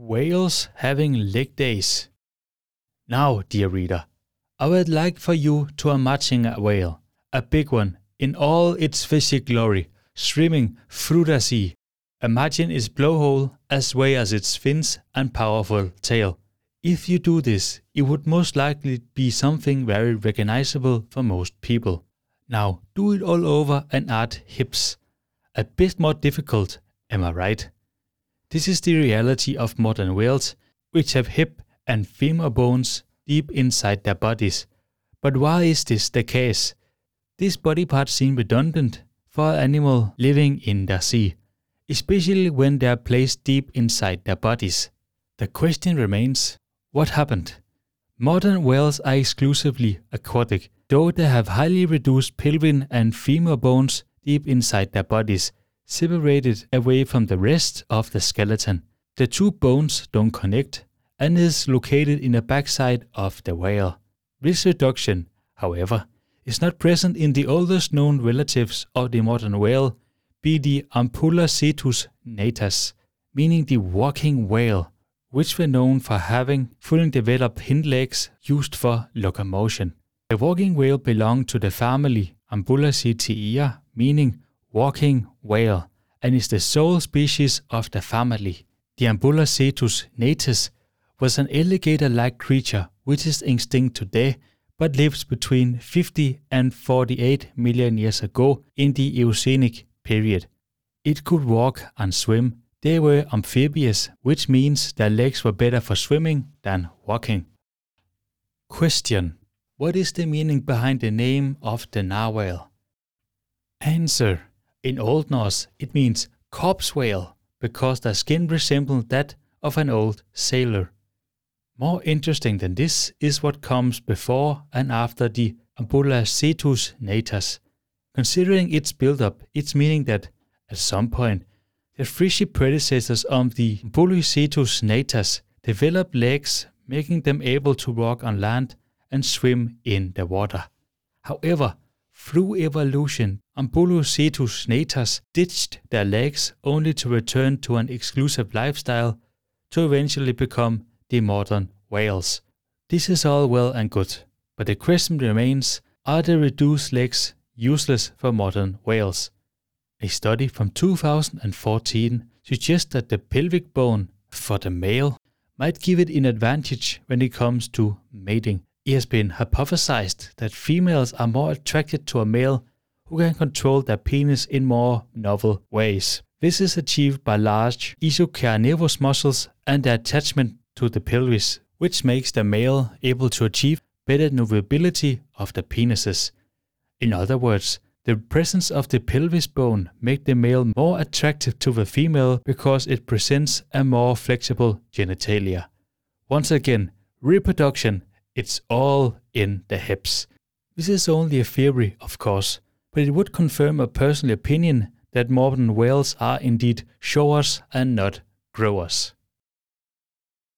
Whales having leg days. Now, dear reader, I would like for you to imagine a whale, a big one, in all its physical glory, swimming through the sea. Imagine its blowhole as well as its fins and powerful tail. If you do this, it would most likely be something very recognizable for most people. Now, do it all over and add hips. A bit more difficult, am I right? This is the reality of modern whales, which have hip and femur bones deep inside their bodies. But why is this the case? These body parts seem redundant for an animal living in the sea, especially when they are placed deep inside their bodies. The question remains what happened? Modern whales are exclusively aquatic, though they have highly reduced pelvic and femur bones deep inside their bodies separated away from the rest of the skeleton. The two bones don't connect and is located in the backside of the whale. This reduction, however, is not present in the oldest known relatives of the modern whale, be the Ambulocetus natas, meaning the walking whale, which were known for having fully developed hind legs used for locomotion. The walking whale belonged to the family Ambulocetidae, meaning walking whale and is the sole species of the family. The Ambulocetus natus was an alligator-like creature which is extinct today but lived between 50 and 48 million years ago in the Eocenic period. It could walk and swim. They were amphibious, which means their legs were better for swimming than walking. Question What is the meaning behind the name of the narwhal? Answer in Old Norse, it means corpse whale because their skin resembled that of an old sailor. More interesting than this is what comes before and after the Ambulocetus natas. Considering its build-up, it's meaning that, at some point, the fishy predecessors of the Ambulocetus natas developed legs making them able to walk on land and swim in the water. However, through evolution, Ambulocetus natas ditched their legs only to return to an exclusive lifestyle to eventually become the modern whales. This is all well and good, but the question remains are the reduced legs useless for modern whales? A study from 2014 suggests that the pelvic bone for the male might give it an advantage when it comes to mating. It has been hypothesized that females are more attracted to a male who can control their penis in more novel ways. This is achieved by large ischial muscles and their attachment to the pelvis, which makes the male able to achieve better movability of the penises. In other words, the presence of the pelvis bone makes the male more attractive to the female because it presents a more flexible genitalia. Once again, reproduction it's all in the hips. This is only a theory, of course, but it would confirm a personal opinion that modern whales are indeed showers and not growers.